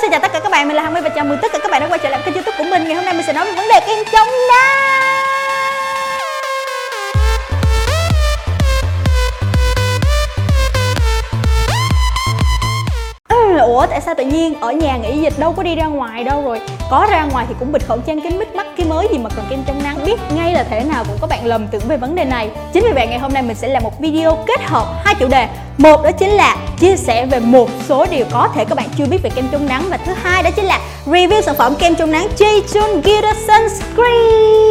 xin chào tất cả các bạn, mình là Hằng My và chào mừng tất cả các bạn đã quay trở lại kênh youtube của mình. Ngày hôm nay mình sẽ nói về vấn đề kem chống nắng ừ, Ủa tại sao tự nhiên ở nhà nghỉ dịch đâu có đi ra ngoài đâu rồi? Có ra ngoài thì cũng bịt khẩu trang kính mít mắt cái mới gì mà cần kem chống nắng Biết ngay là thể nào cũng có bạn lầm tưởng về vấn đề này. Chính vì vậy ngày hôm nay mình sẽ làm một video kết hợp hai chủ đề. Một đó chính là chia sẻ về một số điều có thể các bạn chưa biết về kem chống nắng Và thứ hai đó chính là review sản phẩm kem chống nắng Jejun Glitter Sunscreen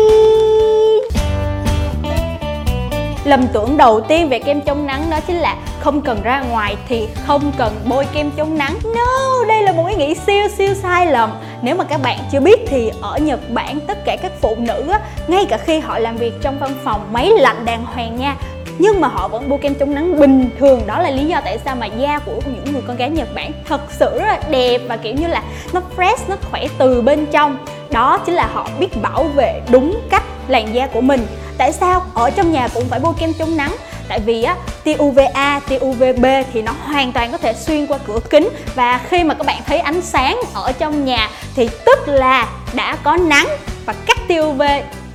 lầm tưởng đầu tiên về kem chống nắng đó chính là không cần ra ngoài thì không cần bôi kem chống nắng. No đây là một ý nghĩ siêu siêu sai lầm. Nếu mà các bạn chưa biết thì ở nhật bản tất cả các phụ nữ á, ngay cả khi họ làm việc trong văn phòng máy lạnh đàng hoàng nha nhưng mà họ vẫn bôi kem chống nắng. Bình thường đó là lý do tại sao mà da của những người con gái Nhật Bản thật sự rất là đẹp và kiểu như là nó fresh nó khỏe từ bên trong. Đó chính là họ biết bảo vệ đúng cách làn da của mình. Tại sao? Ở trong nhà cũng phải bôi kem chống nắng. Tại vì á tia UVA, tia UVB thì nó hoàn toàn có thể xuyên qua cửa kính. Và khi mà các bạn thấy ánh sáng ở trong nhà thì tức là đã có nắng. Và cắt tia UV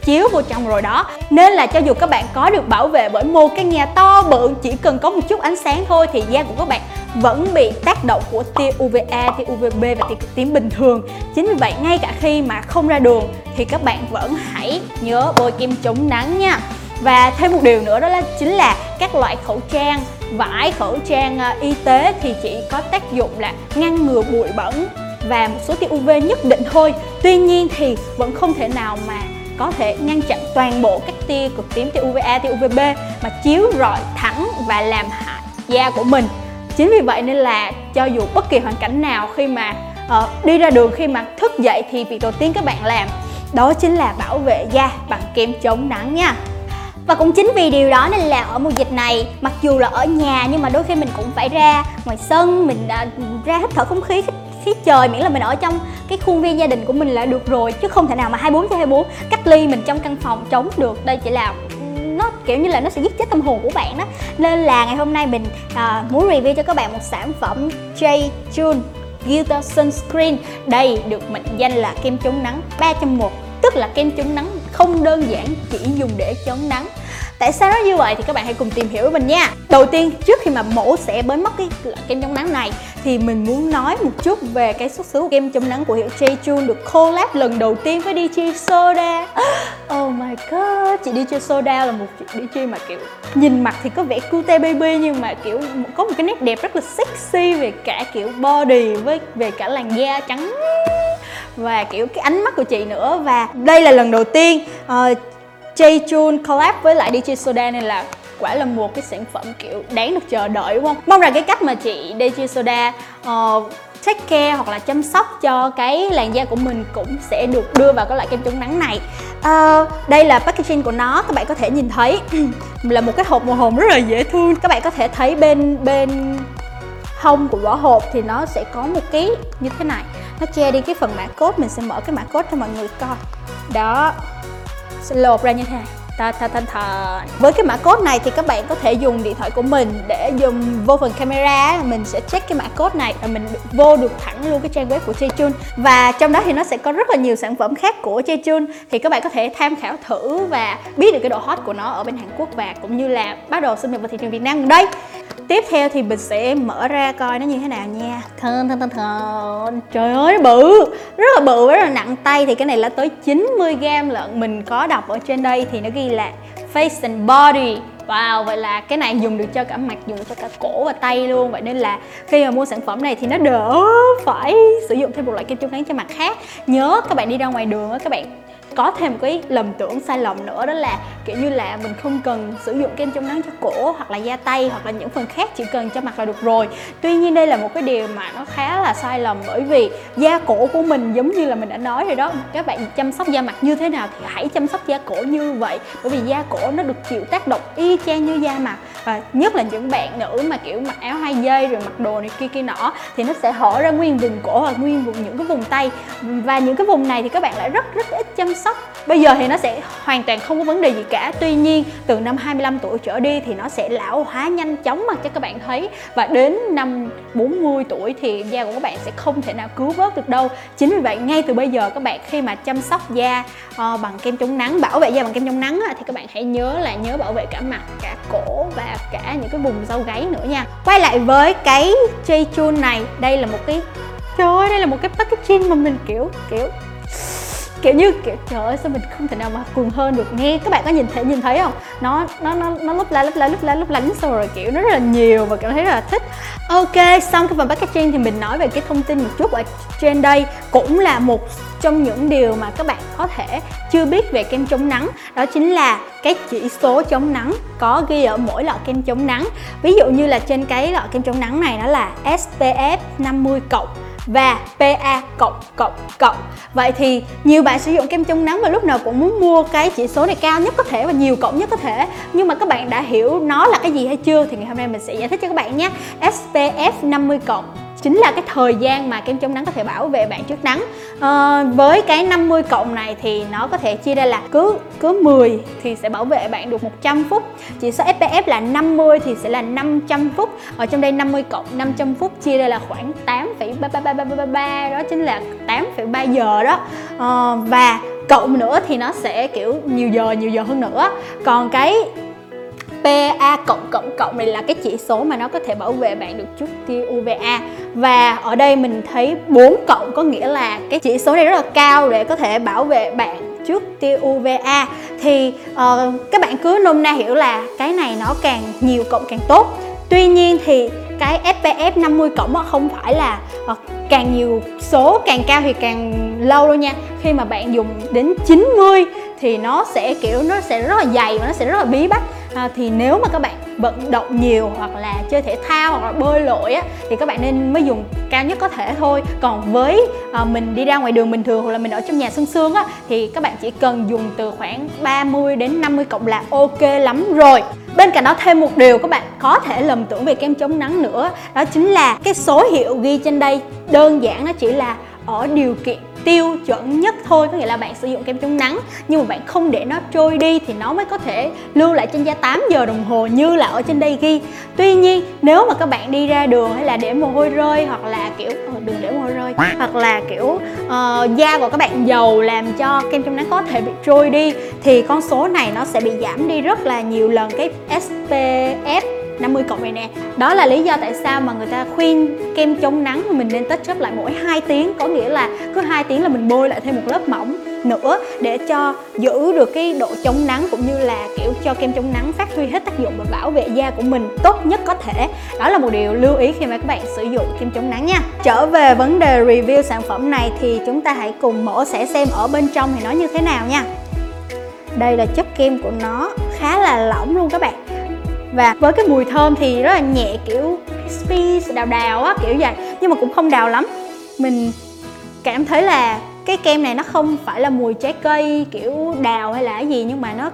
chiếu vô trong rồi đó. Nên là cho dù các bạn có được bảo vệ bởi một căn nhà to bự chỉ cần có một chút ánh sáng thôi thì da của các bạn vẫn bị tác động của tia UVA, tia UVB và tia cực tím bình thường. Chính vì vậy ngay cả khi mà không ra đường thì các bạn vẫn hãy nhớ bôi kem chống nắng nha. Và thêm một điều nữa đó là chính là các loại khẩu trang vải khẩu trang à, y tế thì chỉ có tác dụng là ngăn ngừa bụi bẩn và một số tia UV nhất định thôi. Tuy nhiên thì vẫn không thể nào mà có thể ngăn chặn toàn bộ các tia cực tím tia UVA, tia UVB mà chiếu rọi thẳng và làm hại da của mình. Chính vì vậy nên là cho dù bất kỳ hoàn cảnh nào khi mà uh, đi ra đường khi mà thức dậy thì việc đầu tiên các bạn làm đó chính là bảo vệ da bằng kem chống nắng nha. Và cũng chính vì điều đó nên là ở mùa dịch này Mặc dù là ở nhà nhưng mà đôi khi mình cũng phải ra ngoài sân Mình uh, ra hít thở không khí, khí trời miễn là mình ở trong cái khuôn viên gia đình của mình là được rồi chứ không thể nào mà 24 trên 24 cách ly mình trong căn phòng trống được. Đây chỉ là nó kiểu như là nó sẽ giết chết tâm hồn của bạn đó. Nên là ngày hôm nay mình uh, muốn review cho các bạn một sản phẩm J June Guitar Sunscreen đây được mệnh danh là kem chống nắng 3 trong 1 tức là kem chống nắng không đơn giản chỉ dùng để chống nắng. Tại sao nó như vậy thì các bạn hãy cùng tìm hiểu với mình nha. Đầu tiên trước khi mà mổ sẽ bới mất cái kem chống nắng này Thì mình muốn nói một chút về cái xuất xứ của kem chống nắng của hiệu Jejun được collab lần đầu tiên với DJ Soda. Oh my god, chị DJ Soda là một chị DJ mà kiểu nhìn mặt thì có vẻ cute baby nhưng mà kiểu có một cái nét đẹp rất là sexy về cả kiểu body với về cả làn da trắng và kiểu cái ánh mắt của chị nữa. Và đây là lần đầu tiên uh, Jejun collab với lại DJ Soda nên là quả là một cái sản phẩm kiểu đáng được chờ đợi đúng không? Mong rằng cái cách mà chị DJ Soda uh, take care hoặc là chăm sóc cho cái làn da của mình cũng sẽ được đưa vào cái loại kem chống nắng này. Uh, đây là packaging của nó các bạn có thể nhìn thấy. Là một cái hộp màu hồng rất là dễ thương. Các bạn có thể thấy bên bên hông của vỏ hộp thì nó sẽ có một cái như thế này. Nó che đi cái phần mã code mình sẽ mở cái mã code cho mọi người coi. Đó sẽ lột ra như thế này ta ta thanh thần với cái mã code này thì các bạn có thể dùng điện thoại của mình để dùng vô phần camera mình sẽ check cái mã code này và mình vô được thẳng luôn cái trang web của Jejun và trong đó thì nó sẽ có rất là nhiều sản phẩm khác của Jejun thì các bạn có thể tham khảo thử và biết được cái độ hot của nó ở bên Hàn Quốc và cũng như là bắt đầu xâm nhập vào thị trường Việt Nam đây tiếp theo thì mình sẽ mở ra coi nó như thế nào nha. Thơm thơm thơm thơm. Trời ơi nó bự. Rất là bự rất là nặng tay. Thì cái này là tới 90 gram lận mình có đọc ở trên đây. Thì nó ghi là face and body. Wow, vậy là cái này dùng được cho cả mặt, dùng cho cả cổ và tay luôn. Vậy nên là khi mà mua sản phẩm này thì nó đỡ phải sử dụng thêm một loại kem chống nắng cho mặt khác. Nhớ các bạn đi ra ngoài đường các bạn có thêm một cái lầm tưởng sai lầm nữa, đó là, kiểu như là, mình không cần sử dụng kem chống nắng cho cổ hoặc là da tay hoặc là những phần khác, chỉ cần cho mặt là được rồi. Tuy nhiên đây là một cái điều mà nó khá là sai lầm bởi vì da cổ của mình giống như là mình đã nói rồi đó, các bạn chăm sóc da mặt như thế nào thì hãy chăm sóc da cổ như vậy, bởi vì da cổ nó được chịu tác động y chang như da mặt. Và nhất là những bạn nữ mà, kiểu, mặc áo hai dây rồi mặc đồ này kia kia nọ, thì nó sẽ hở ra nguyên vùng cổ và nguyên vùng, những cái vùng tay. Và những cái vùng này thì các bạn lại rất rất ít chăm chăm sốc. Bây giờ thì nó sẽ hoàn toàn không có vấn đề gì cả. Tuy nhiên từ năm 25 tuổi trở đi thì nó sẽ lão hóa nhanh chóng mà cho các bạn thấy. Và đến năm 40 tuổi thì da của các bạn sẽ không thể nào cứu vớt được đâu. Chính vì vậy ngay từ bây giờ các bạn khi mà chăm sóc da uh, bằng kem chống nắng bảo vệ da bằng kem chống nắng á, thì các bạn hãy nhớ là nhớ bảo vệ cả mặt cả cổ và cả những cái vùng râu gáy nữa nha. Quay lại với cái Jaychun này. Đây là một cái trời ơi đây là một cái packaging mà mình kiểu kiểu kiểu như, kiểu, trời ơi, sao mình không thể nào mà cuồng hơn được nghe? Các bạn có nhìn thấy nhìn thấy không? Nó nó nó nó lấp la lấp la lấp la, lúp lánh xong rồi, kiểu, nó rất là nhiều và cảm thấy rất là thích. Ok, xong cái phần packaging thì mình nói về cái thông tin một chút ở trên đây. Cũng là một trong những điều mà các bạn có thể chưa biết về kem chống nắng. Đó chính là cái chỉ số chống nắng có ghi ở mỗi lọ kem chống nắng. Ví dụ như là trên cái lọ kem chống nắng này, nó là SPF 50 cộng và PA cộng cộng cộng. Vậy thì nhiều bạn sử dụng kem chống nắng và lúc nào cũng muốn mua cái chỉ số này cao nhất có thể và nhiều cộng nhất có thể. Nhưng mà các bạn đã hiểu nó là cái gì hay chưa thì ngày hôm nay mình sẽ giải thích cho các bạn nhé. SPF 50 cộng chính là cái thời gian mà kem chống nắng có thể bảo vệ bạn trước nắng. À, với cái 50 cộng này thì nó có thể chia ra là cứ cứ 10 thì sẽ bảo vệ bạn được 100 phút. Chỉ số SPF là 50 thì sẽ là 500 phút. Ở trong đây 50 cộng 500 phút chia ra là khoảng 8,3333 đó chính là 8,3 giờ đó. À, và cộng nữa thì nó sẽ kiểu nhiều giờ nhiều giờ hơn nữa. Còn cái PA cộng cộng cộng này là cái chỉ số mà nó có thể bảo vệ bạn được trước tia UVA và ở đây mình thấy 4 cộng có nghĩa là cái chỉ số này rất là cao để có thể bảo vệ bạn trước tia UVA thì uh, các bạn cứ nôm na hiểu là cái này nó càng nhiều cộng càng tốt. Tuy nhiên thì cái SPF 50 cộng không phải là uh, càng nhiều số càng cao thì càng lâu đâu nha. Khi mà bạn dùng đến 90 thì nó sẽ kiểu nó sẽ rất là dày và nó sẽ rất là bí bách à, thì nếu mà các bạn vận động nhiều hoặc là chơi thể thao hoặc là bơi lội á thì các bạn nên mới dùng cao nhất có thể thôi. Còn với à, mình đi ra ngoài đường bình thường hoặc là mình ở trong nhà sương sương á thì các bạn chỉ cần dùng từ khoảng 30 đến 50 cộng là ok lắm rồi. Bên cạnh đó thêm một điều các bạn có thể lầm tưởng về kem chống nắng nữa Đó chính là cái số hiệu ghi trên đây đơn giản nó chỉ là ở điều kiện tiêu chuẩn nhất thôi có nghĩa là bạn sử dụng kem chống nắng nhưng mà bạn không để nó trôi đi thì nó mới có thể lưu lại trên da 8 giờ đồng hồ như là ở trên đây ghi. Tuy nhiên nếu mà các bạn đi ra đường hay là để mồ hôi rơi hoặc là kiểu ờ, đừng để mồ hôi rơi hoặc là kiểu uh, da của các bạn dầu làm cho kem chống nắng có thể bị trôi đi thì con số này nó sẽ bị giảm đi rất là nhiều lần. Cái SPF 50 cộng này nè. Đó là lý do tại sao mà người ta khuyên kem chống nắng mình nên touch up lại mỗi 2 tiếng. Có nghĩa là cứ 2 tiếng là mình bôi lại thêm một lớp mỏng nữa để cho giữ được cái độ chống nắng cũng như là, kiểu, cho kem chống nắng phát huy hết tác dụng và bảo vệ da của mình tốt nhất có thể. Đó là một điều lưu ý khi mà các bạn sử dụng kem chống nắng nha. Trở về vấn đề review sản phẩm này thì chúng ta hãy cùng mổ sẽ xem ở bên trong thì nó như thế nào nha. Đây là chất kem của nó, khá là lỏng luôn các bạn và với cái mùi thơm thì rất là nhẹ, kiểu crispy, đào đào á, kiểu vậy. Nhưng mà cũng không đào lắm. Mình cảm thấy là cái kem này nó không phải là mùi trái cây, kiểu đào hay là cái gì, nhưng mà nó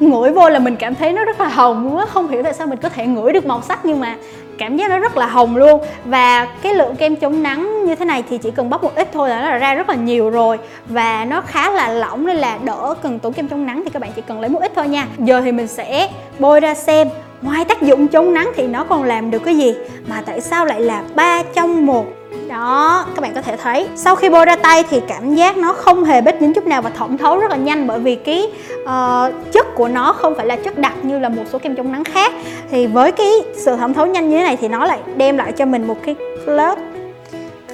ngửi vô là mình cảm thấy nó rất là hồng luôn á. Không hiểu tại sao mình có thể ngửi được màu sắc, nhưng mà cảm giác nó rất là hồng luôn. Và cái lượng kem chống nắng như thế này thì chỉ cần bóc một ít thôi là nó ra rất là nhiều rồi. Và nó khá là lỏng nên là đỡ cần tốn kem chống nắng thì các bạn chỉ cần lấy một ít thôi nha. Giờ thì mình sẽ bôi ra xem ngoài tác dụng chống nắng thì nó còn làm được cái gì? Mà tại sao lại là ba trong một? Đó các bạn có thể thấy sau khi bôi ra tay thì cảm giác nó không hề bết dính chút nào và thẩm thấu rất là nhanh bởi vì cái uh, chất của nó không phải là chất đặc như là một số kem chống nắng khác. Thì với cái sự thẩm thấu nhanh như thế này thì nó lại đem lại cho mình một cái lớp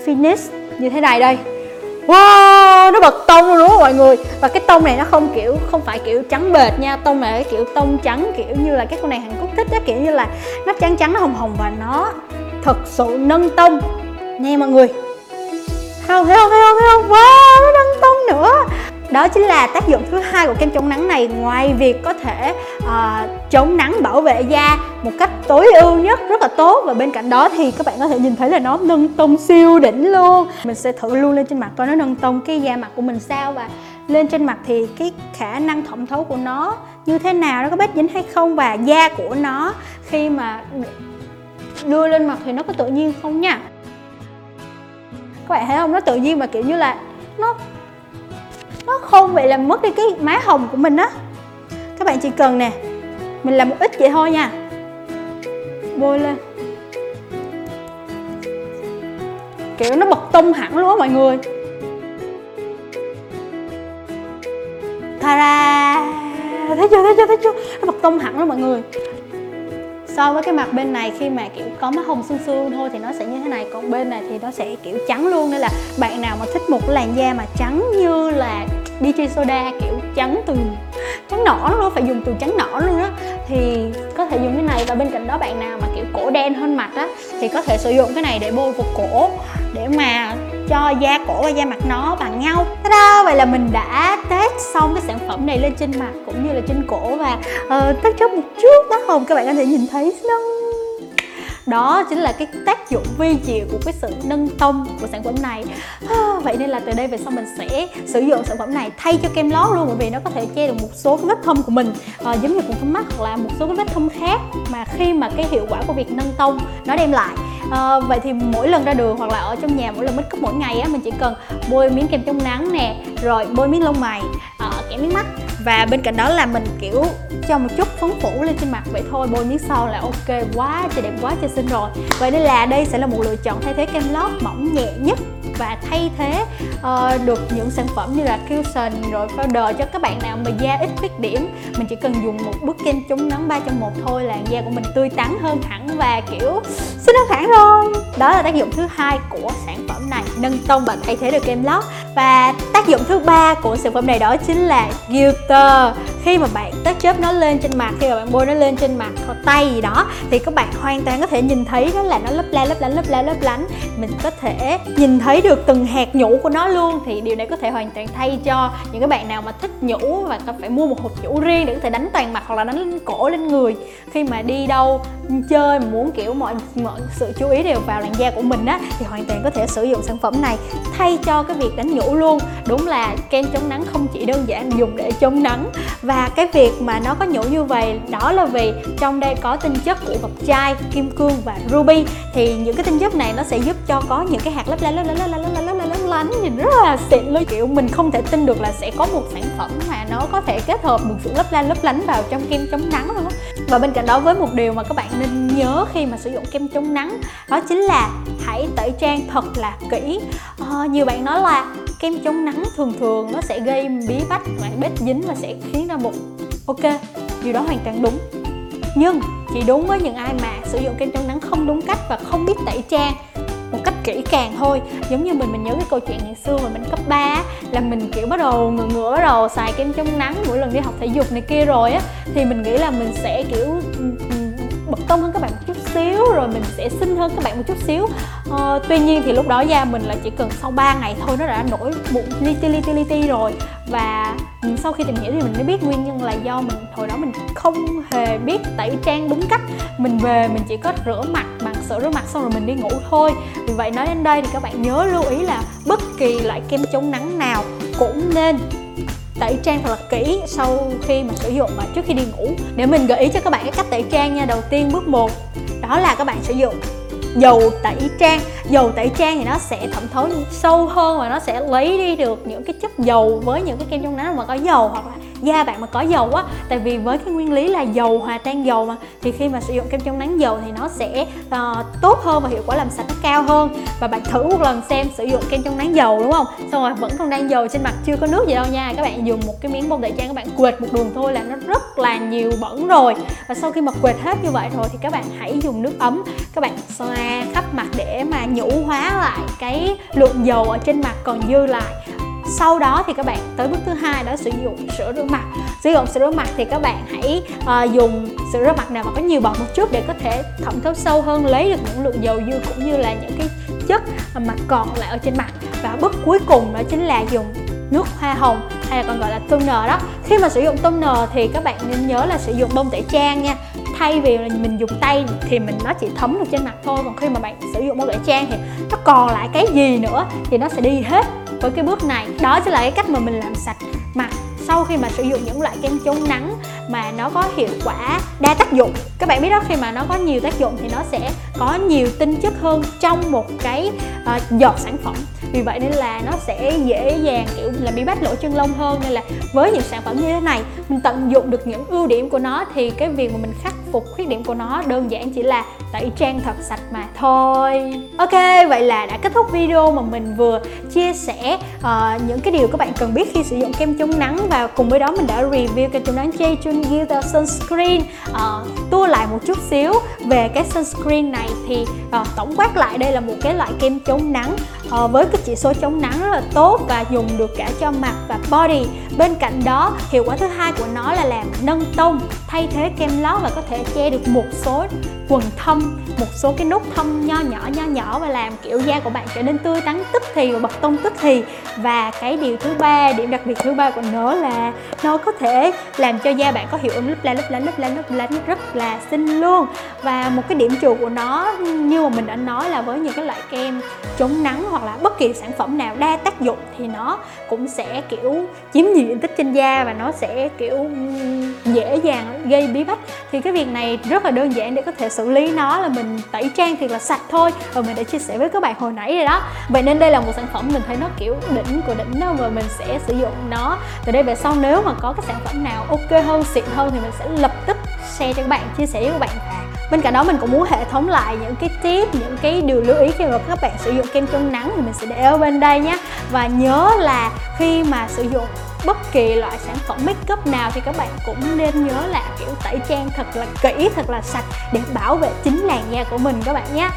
finish như thế này đây. Wow, nó bật tông luôn đúng không mọi người. Và cái tông này nó không kiểu, không phải kiểu trắng bệt nha. Tông này kiểu tông trắng kiểu như là các con này Hàn Quốc thích đó Kiểu như là nó trắng trắng, nó hồng hồng và nó thật sự nâng tông. Nè mọi người. Không, thấy không, thấy không, thấy không? Wow, nó nâng tông nữa đó chính là tác dụng thứ hai của kem chống nắng này. Ngoài việc có thể uh, chống nắng bảo vệ da một cách tối ưu nhất rất là tốt. Và bên cạnh đó thì các bạn có thể nhìn thấy là nó nâng tông siêu đỉnh luôn. Mình sẽ thử luôn lên trên mặt coi nó nâng tông cái da mặt của mình sao. Và lên trên mặt thì cái khả năng thẩm thấu của nó như thế nào nó có bết dính hay không và da của nó khi mà đưa lên mặt thì nó có tự nhiên không nha? Các bạn thấy không? Nó tự nhiên mà kiểu như là nó nó không bị làm mất đi cái má hồng của mình á. Các bạn chỉ cần nè, mình làm một ít vậy thôi nha. Bôi lên. Kiểu nó bật tung hẳn luôn á mọi người. Ta thấy chưa thấy chưa thấy chưa? Nó bật tung hẳn luôn mọi người. So với cái mặt bên này, khi mà, kiểu, có má hồng xương xương thôi thì nó sẽ như thế này. Còn bên này thì nó sẽ, kiểu, trắng luôn. Nên là bạn nào mà thích một làn da mà trắng như là BG Soda kiểu trắng từ trắng nỏ luôn phải dùng từ trắng nỏ luôn á. Thì có thể dùng cái này và bên cạnh đó bạn nào mà kiểu cổ đen hơn mặt á thì có thể sử dụng cái này để bôi vào cổ để mà cho da cổ và da mặt nó bằng nhau. Ta-da! vậy là mình đã test xong cái sản phẩm này lên trên mặt cũng như là trên cổ và uh, test trước một chút. Mắt hồng các bạn có thể nhìn thấy nó đó chính là cái tác dụng vi diệu của cái sự nâng tông của sản phẩm này. Vậy nên là từ đây về sau mình sẽ sử dụng sản phẩm này thay cho kem lót luôn bởi vì nó có thể che được một số cái vết thâm của mình. À, giống như vùng mắt hoặc là một số cái vết thâm khác mà khi mà cái hiệu quả của việc nâng tông nó đem lại. À, vậy thì mỗi lần ra đường hoặc là ở trong nhà mỗi lần make up mỗi ngày á mình chỉ cần bôi miếng kem chống nắng nè rồi bôi miếng lông mày à, kẻ miếng mắt và bên cạnh đó là mình kiểu cho một chút phấn phủ lên trên mặt vậy thôi bôi miếng sau là ok quá trời đẹp quá trời xinh rồi. Vậy nên là đây sẽ là một lựa chọn thay thế kem lót mỏng nhẹ nhất và thay thế uh, được những sản phẩm như là cushion rồi powder cho các bạn nào mà da ít khuyết điểm. Mình chỉ cần dùng một bước kem chống nắng 3 trong một thôi là da của mình tươi tắn hơn hẳn và kiểu xinh hơn hẳn rồi. Đó là tác dụng thứ hai của sản phẩm này nâng tông và thay thế được kem lót. Và tác dụng thứ ba của sản phẩm này đó chính là glitter khi mà bạn tết chớp nó lên trên mặt, khi mà bạn bôi nó lên trên mặt hoặc tay gì đó, thì các bạn hoàn toàn có thể nhìn thấy đó là nó lấp la, lấp lánh lấp la, lấp lánh. Mình có thể nhìn thấy được từng hạt nhũ của nó luôn, thì điều này có thể hoàn toàn thay cho những cái bạn nào mà thích nhũ và có phải mua một hộp nhũ riêng để có thể đánh toàn mặt hoặc là đánh lên cổ, lên người. Khi mà đi đâu chơi mà muốn, kiểu, mọi mọi sự chú ý đều vào làn da của mình á, thì hoàn toàn có thể sử dụng sản phẩm này thay cho cái việc đánh nhũ luôn. Đúng là kem chống nắng không chỉ đơn giản dùng để chống nắng và và cái việc mà nó có nhũ như vậy đó là vì trong đây có tinh chất của ngọc trai kim cương và ruby. Thì những cái tinh chất này nó sẽ giúp cho có những cái hạt lấp lánh lấp lánh lấp lánh lấp lánh lấp lánh nhìn rất là xịn luôn. Kiểu mình không thể tin được là sẽ có một sản phẩm mà nó có thể kết hợp một sự lấp lánh lấp lánh vào trong kem chống nắng luôn và bên cạnh đó với một điều mà các bạn nên nhớ khi mà sử dụng kem chống nắng đó chính là hãy tẩy trang thật là kỹ. À, nhiều bạn nói là kem chống nắng thường thường nó sẽ gây bí bách và bết dính và sẽ khiến ra mụn. ok, điều đó hoàn toàn đúng nhưng chỉ đúng với những ai mà sử dụng kem chống nắng không đúng cách và không biết tẩy trang một cách kỹ càng thôi giống như mình mình nhớ cái câu chuyện ngày xưa mà mình cấp 3 là mình, kiểu, bắt đầu ngửa ngửa bắt đầu xài kem chống nắng mỗi lần đi học thể dục này kia rồi á, thì mình nghĩ là mình sẽ, kiểu bật tông hơn các bạn một chút xíu rồi mình sẽ xinh hơn các bạn một chút xíu. Ờ, tuy nhiên thì lúc đó da mình là chỉ cần sau 3 ngày thôi nó đã nổi mụn li ti li ti li ti rồi. Và sau khi tìm hiểu thì mình mới biết nguyên nhân là do mình hồi đó mình không hề biết tẩy trang đúng cách. Mình về mình chỉ có rửa mặt bằng sữa rửa mặt xong rồi mình đi ngủ thôi. Vì vậy nói đến đây thì các bạn nhớ lưu ý là bất kỳ loại kem chống nắng nào cũng nên tẩy trang thật là kỹ sau khi mà sử dụng và trước khi đi ngủ. Để mình gợi ý cho các bạn cái cách tẩy trang nha. Đầu tiên bước 1 đó là các bạn sử dụng dầu tẩy trang. Dầu tẩy trang thì nó sẽ thẩm thấu sâu hơn và nó sẽ lấy đi được những cái chất dầu với những cái kem chống nắng mà có dầu hoặc là da bạn mà có dầu á. Tại vì với cái nguyên lý là dầu hòa tan dầu mà thì khi mà sử dụng kem chống nắng dầu thì nó sẽ uh, tốt hơn và hiệu quả làm sạch nó cao hơn. Và bạn thử một lần xem sử dụng kem chống nắng dầu đúng không? Xong rồi vẫn còn đang dầu trên mặt chưa có nước gì đâu nha. Các bạn dùng một cái miếng bông tẩy trang các bạn quệt một đường thôi là nó rất là nhiều bẩn rồi. Và sau khi mà quệt hết như vậy rồi thì các bạn hãy dùng nước ấm. Các bạn xoa khắp mặt để mà nhũ hóa lại cái lượng dầu ở trên mặt còn dư lại. Sau đó thì các bạn tới bước thứ hai đó sử dụng sữa rửa mặt. Sử dụng sữa rửa mặt thì các bạn hãy uh, dùng sữa rửa mặt nào mà có nhiều bọt một chút để có thể thẩm thấu sâu hơn lấy được những lượng dầu dư cũng như là những cái chất mà còn lại ở trên mặt. Và bước cuối cùng đó chính là dùng nước hoa hồng hay là còn gọi là toner đó. Khi mà sử dụng toner thì các bạn nên nhớ là sử dụng bông tẩy trang nha thay vì mình dùng tay thì mình nó chỉ thấm được trên mặt thôi. Còn khi mà bạn sử dụng một loại trang thì nó còn lại cái gì nữa thì nó sẽ đi hết với cái bước này. Đó chính là cái cách mà mình làm sạch mặt sau khi mà sử dụng những loại kem chống nắng mà nó có hiệu quả đa tác dụng. Các bạn biết đó khi mà nó có nhiều tác dụng thì nó sẽ có nhiều tinh chất hơn trong một cái uh, giọt sản phẩm. Vì vậy nên là nó sẽ dễ dàng kiểu là bị bắt lỗ chân lông hơn. Nên là với những sản phẩm như thế này mình tận dụng được những ưu điểm của nó thì cái việc mà mình khắc phục khuyết điểm của nó đơn giản chỉ là tẩy trang thật sạch mà thôi. Ok vậy là đã kết thúc video mà mình vừa chia sẻ uh, những cái điều các bạn cần biết khi sử dụng kem chống nắng và cùng với đó mình đã review kem chống nắng Jejun Gilda Sunscreen. Uh, tua lại một chút xíu về cái sunscreen này thì uh, tổng quát lại đây là một cái loại kem chống nắng. Ờ, với cái chỉ số chống nắng rất là tốt và dùng được cả cho mặt và body. Bên cạnh đó, hiệu quả thứ hai của nó là làm nâng tông, thay thế kem lót và có thể che được một số quần thâm, một số cái nút thâm nho nhỏ nho nhỏ và làm kiểu da của bạn trở nên tươi tắn, tức thì và bật tông tức thì. Và cái điều thứ ba, điểm đặc biệt thứ ba của nó là nó có thể làm cho da bạn có hiệu ứng lấp lánh lấp lánh lấp lánh lấp lánh rất là xinh luôn. Và một cái điểm trừ của nó, như mà mình đã nói là với những cái loại kem chống nắng hoặc là bất kỳ sản phẩm nào đa tác dụng thì nó cũng sẽ, kiểu, chiếm nhiều diện tích trên da và nó sẽ, kiểu, dễ dàng gây bí bách. Thì cái việc này rất là đơn giản để có thể xử lý nó là mình tẩy trang thiệt là sạch thôi. Và mình đã chia sẻ với các bạn hồi nãy rồi đó. Vậy nên đây là một sản phẩm mình thấy nó, kiểu, đỉnh của đỉnh đó và mình sẽ sử dụng nó. Từ đây về sau nếu mà có cái sản phẩm nào ok hơn, xịn hơn thì mình sẽ lập tức share cho các bạn, chia sẻ với các bạn bên cạnh đó, mình cũng muốn hệ thống lại những cái tip, những cái điều lưu ý khi mà các bạn sử dụng kem chống nắng thì mình sẽ để ở bên đây nhé và nhớ là khi mà sử dụng bất kỳ loại sản phẩm make up nào thì các bạn cũng nên nhớ là, kiểu, tẩy trang thật là kỹ, thật là sạch để bảo vệ chính làn da của mình các bạn nhé.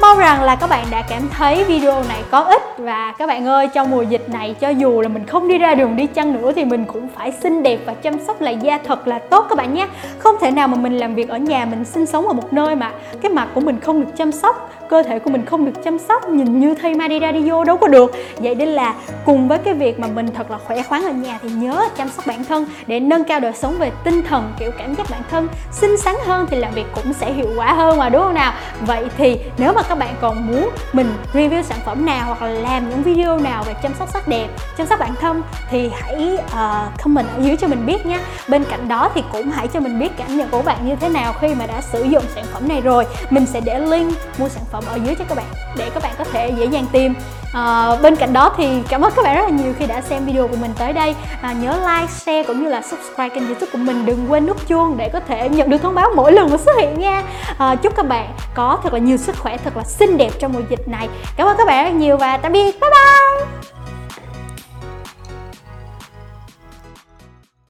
Mong rằng là các bạn đã cảm thấy video này có ích và các bạn ơi, trong mùa dịch này, cho dù là mình không đi ra đường đi chăng nữa thì mình cũng phải xinh đẹp và chăm sóc làn da thật là tốt các bạn nhé. Không thể nào mà mình làm việc ở nhà, mình sinh sống ở một nơi mà cái mặt của mình không được chăm sóc cơ thể của mình không được chăm sóc nhìn như thay ma đi ra đi vô đâu có được. Vậy nên là cùng với cái việc mà mình thật là khỏe khoắn ở nhà thì nhớ chăm sóc bản thân để nâng cao đời sống về tinh thần kiểu cảm giác bản thân xinh xắn hơn thì làm việc cũng sẽ hiệu quả hơn mà đúng không nào? Vậy thì nếu mà các bạn còn muốn mình review sản phẩm nào hoặc là làm những video nào về chăm sóc sắc đẹp chăm sóc bản thân thì hãy uh, comment ở dưới cho mình biết nhé bên cạnh đó thì cũng hãy cho mình biết cảm nhận của bạn như thế nào khi mà đã sử dụng sản phẩm này rồi. Mình sẽ để link mua sản phẩm ở dưới cho các bạn để các bạn có thể dễ dàng tìm. À, bên cạnh đó thì cảm ơn các bạn rất là nhiều khi đã xem video của mình tới đây. À, nhớ like share cũng như là subscribe kênh youtube của mình. Đừng quên nút chuông để có thể nhận được thông báo mỗi lần mà xuất hiện nha. À, chúc các bạn có thật là nhiều sức khỏe thật là xinh đẹp trong mùa dịch này. Cảm ơn các bạn rất nhiều và tạm biệt. Bye bye!